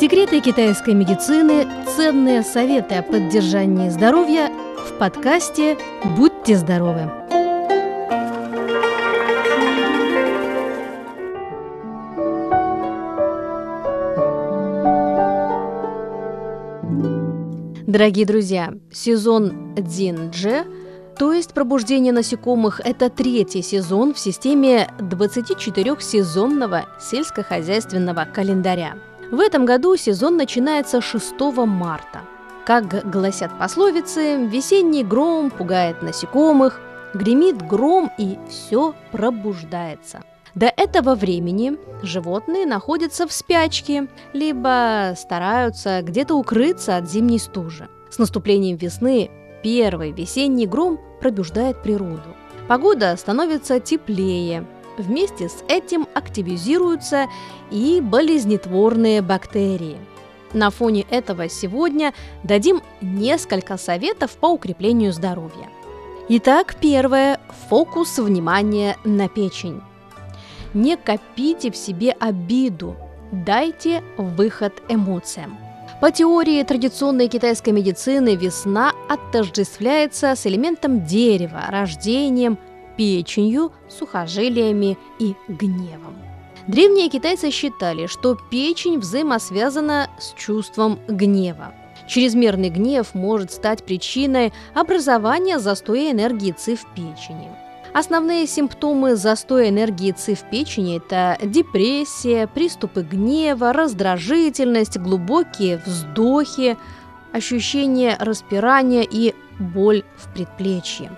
Секреты китайской медицины, ценные советы о поддержании здоровья в подкасте «Будьте здоровы». Дорогие друзья, сезон Дзиндже – то есть пробуждение насекомых – это третий сезон в системе 24-сезонного сельскохозяйственного календаря. В этом году сезон начинается 6 марта. Как гласят пословицы, весенний гром пугает насекомых, гремит гром и все пробуждается. До этого времени животные находятся в спячке, либо стараются где-то укрыться от зимней стужи. С наступлением весны первый весенний гром пробуждает природу. Погода становится теплее. Вместе с этим активизируются и болезнетворные бактерии. На фоне этого сегодня дадим несколько советов по укреплению здоровья. Итак, первое – фокус внимания на печень. Не копите в себе обиду, дайте выход эмоциям – по теории традиционной китайской медицины весна отождествляется с элементом дерева, рождением, печенью, сухожилиями и гневом. Древние китайцы считали, что печень взаимосвязана с чувством гнева. Чрезмерный гнев может стать причиной образования застоя энергии ЦИ в печени – Основные симптомы застоя энергии ЦИ в печени – это депрессия, приступы гнева, раздражительность, глубокие вздохи, ощущение распирания и боль в предплечье.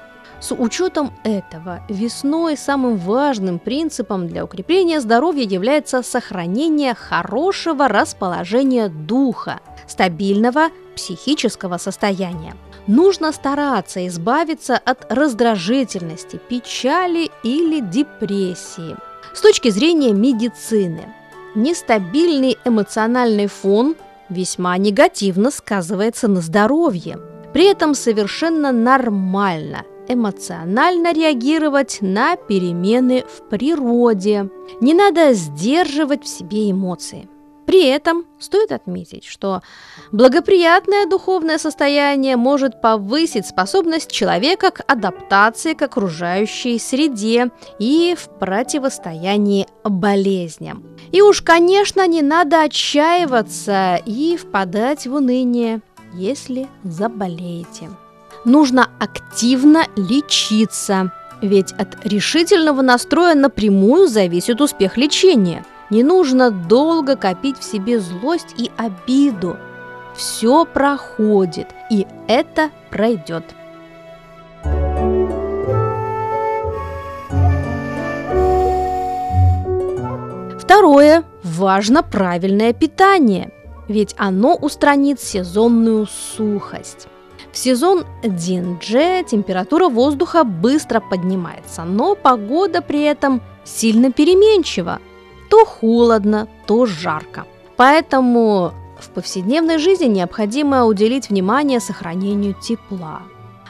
С учетом этого, весной самым важным принципом для укрепления здоровья является сохранение хорошего расположения духа, стабильного психического состояния – нужно стараться избавиться от раздражительности, печали или депрессии. С точки зрения медицины, нестабильный эмоциональный фон весьма негативно сказывается на здоровье. При этом совершенно нормально эмоционально реагировать на перемены в природе. Не надо сдерживать в себе эмоции. При этом стоит отметить, что благоприятное духовное состояние может повысить способность человека к адаптации к окружающей среде и в противостоянии болезням. И уж, конечно, не надо отчаиваться и впадать в уныние, если заболеете. Нужно активно лечиться, ведь от решительного настроя напрямую зависит успех лечения – не нужно долго копить в себе злость и обиду. Все проходит, и это пройдет. Второе. Важно правильное питание, ведь оно устранит сезонную сухость. В сезон Динже температура воздуха быстро поднимается, но погода при этом сильно переменчива – то холодно, то жарко. Поэтому в повседневной жизни необходимо уделить внимание сохранению тепла.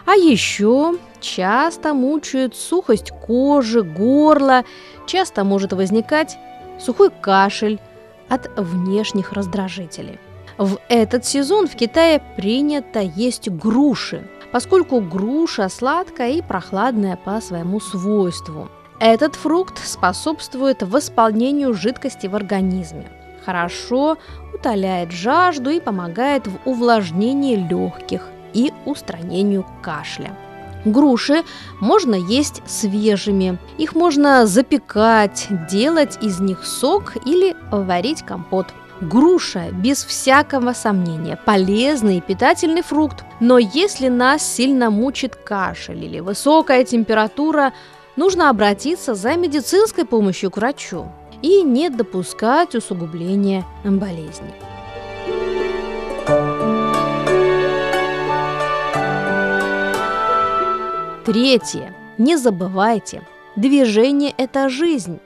А еще часто мучает сухость кожи, горла, часто может возникать сухой кашель от внешних раздражителей. В этот сезон в Китае принято есть груши, поскольку груша сладкая и прохладная по своему свойству – этот фрукт способствует восполнению жидкости в организме. Хорошо утоляет жажду и помогает в увлажнении легких и устранению кашля. Груши можно есть свежими. Их можно запекать, делать из них сок или варить компот. Груша, без всякого сомнения, полезный и питательный фрукт. Но если нас сильно мучит кашель или высокая температура, нужно обратиться за медицинской помощью к врачу и не допускать усугубления болезни. Третье. Не забывайте, движение – это жизнь.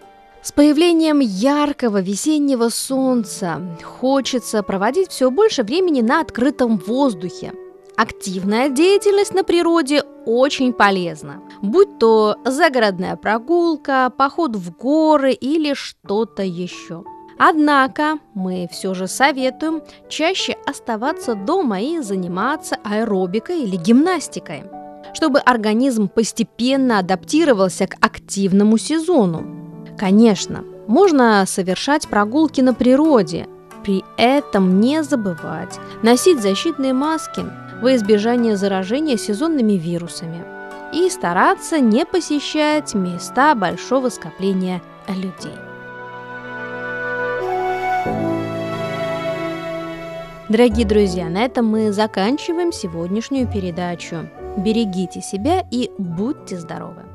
С появлением яркого весеннего солнца хочется проводить все больше времени на открытом воздухе – Активная деятельность на природе очень полезна, будь то загородная прогулка, поход в горы или что-то еще. Однако мы все же советуем чаще оставаться дома и заниматься аэробикой или гимнастикой, чтобы организм постепенно адаптировался к активному сезону. Конечно, можно совершать прогулки на природе, при этом не забывать носить защитные маски во избежание заражения сезонными вирусами и стараться не посещать места большого скопления людей. Дорогие друзья, на этом мы заканчиваем сегодняшнюю передачу. Берегите себя и будьте здоровы!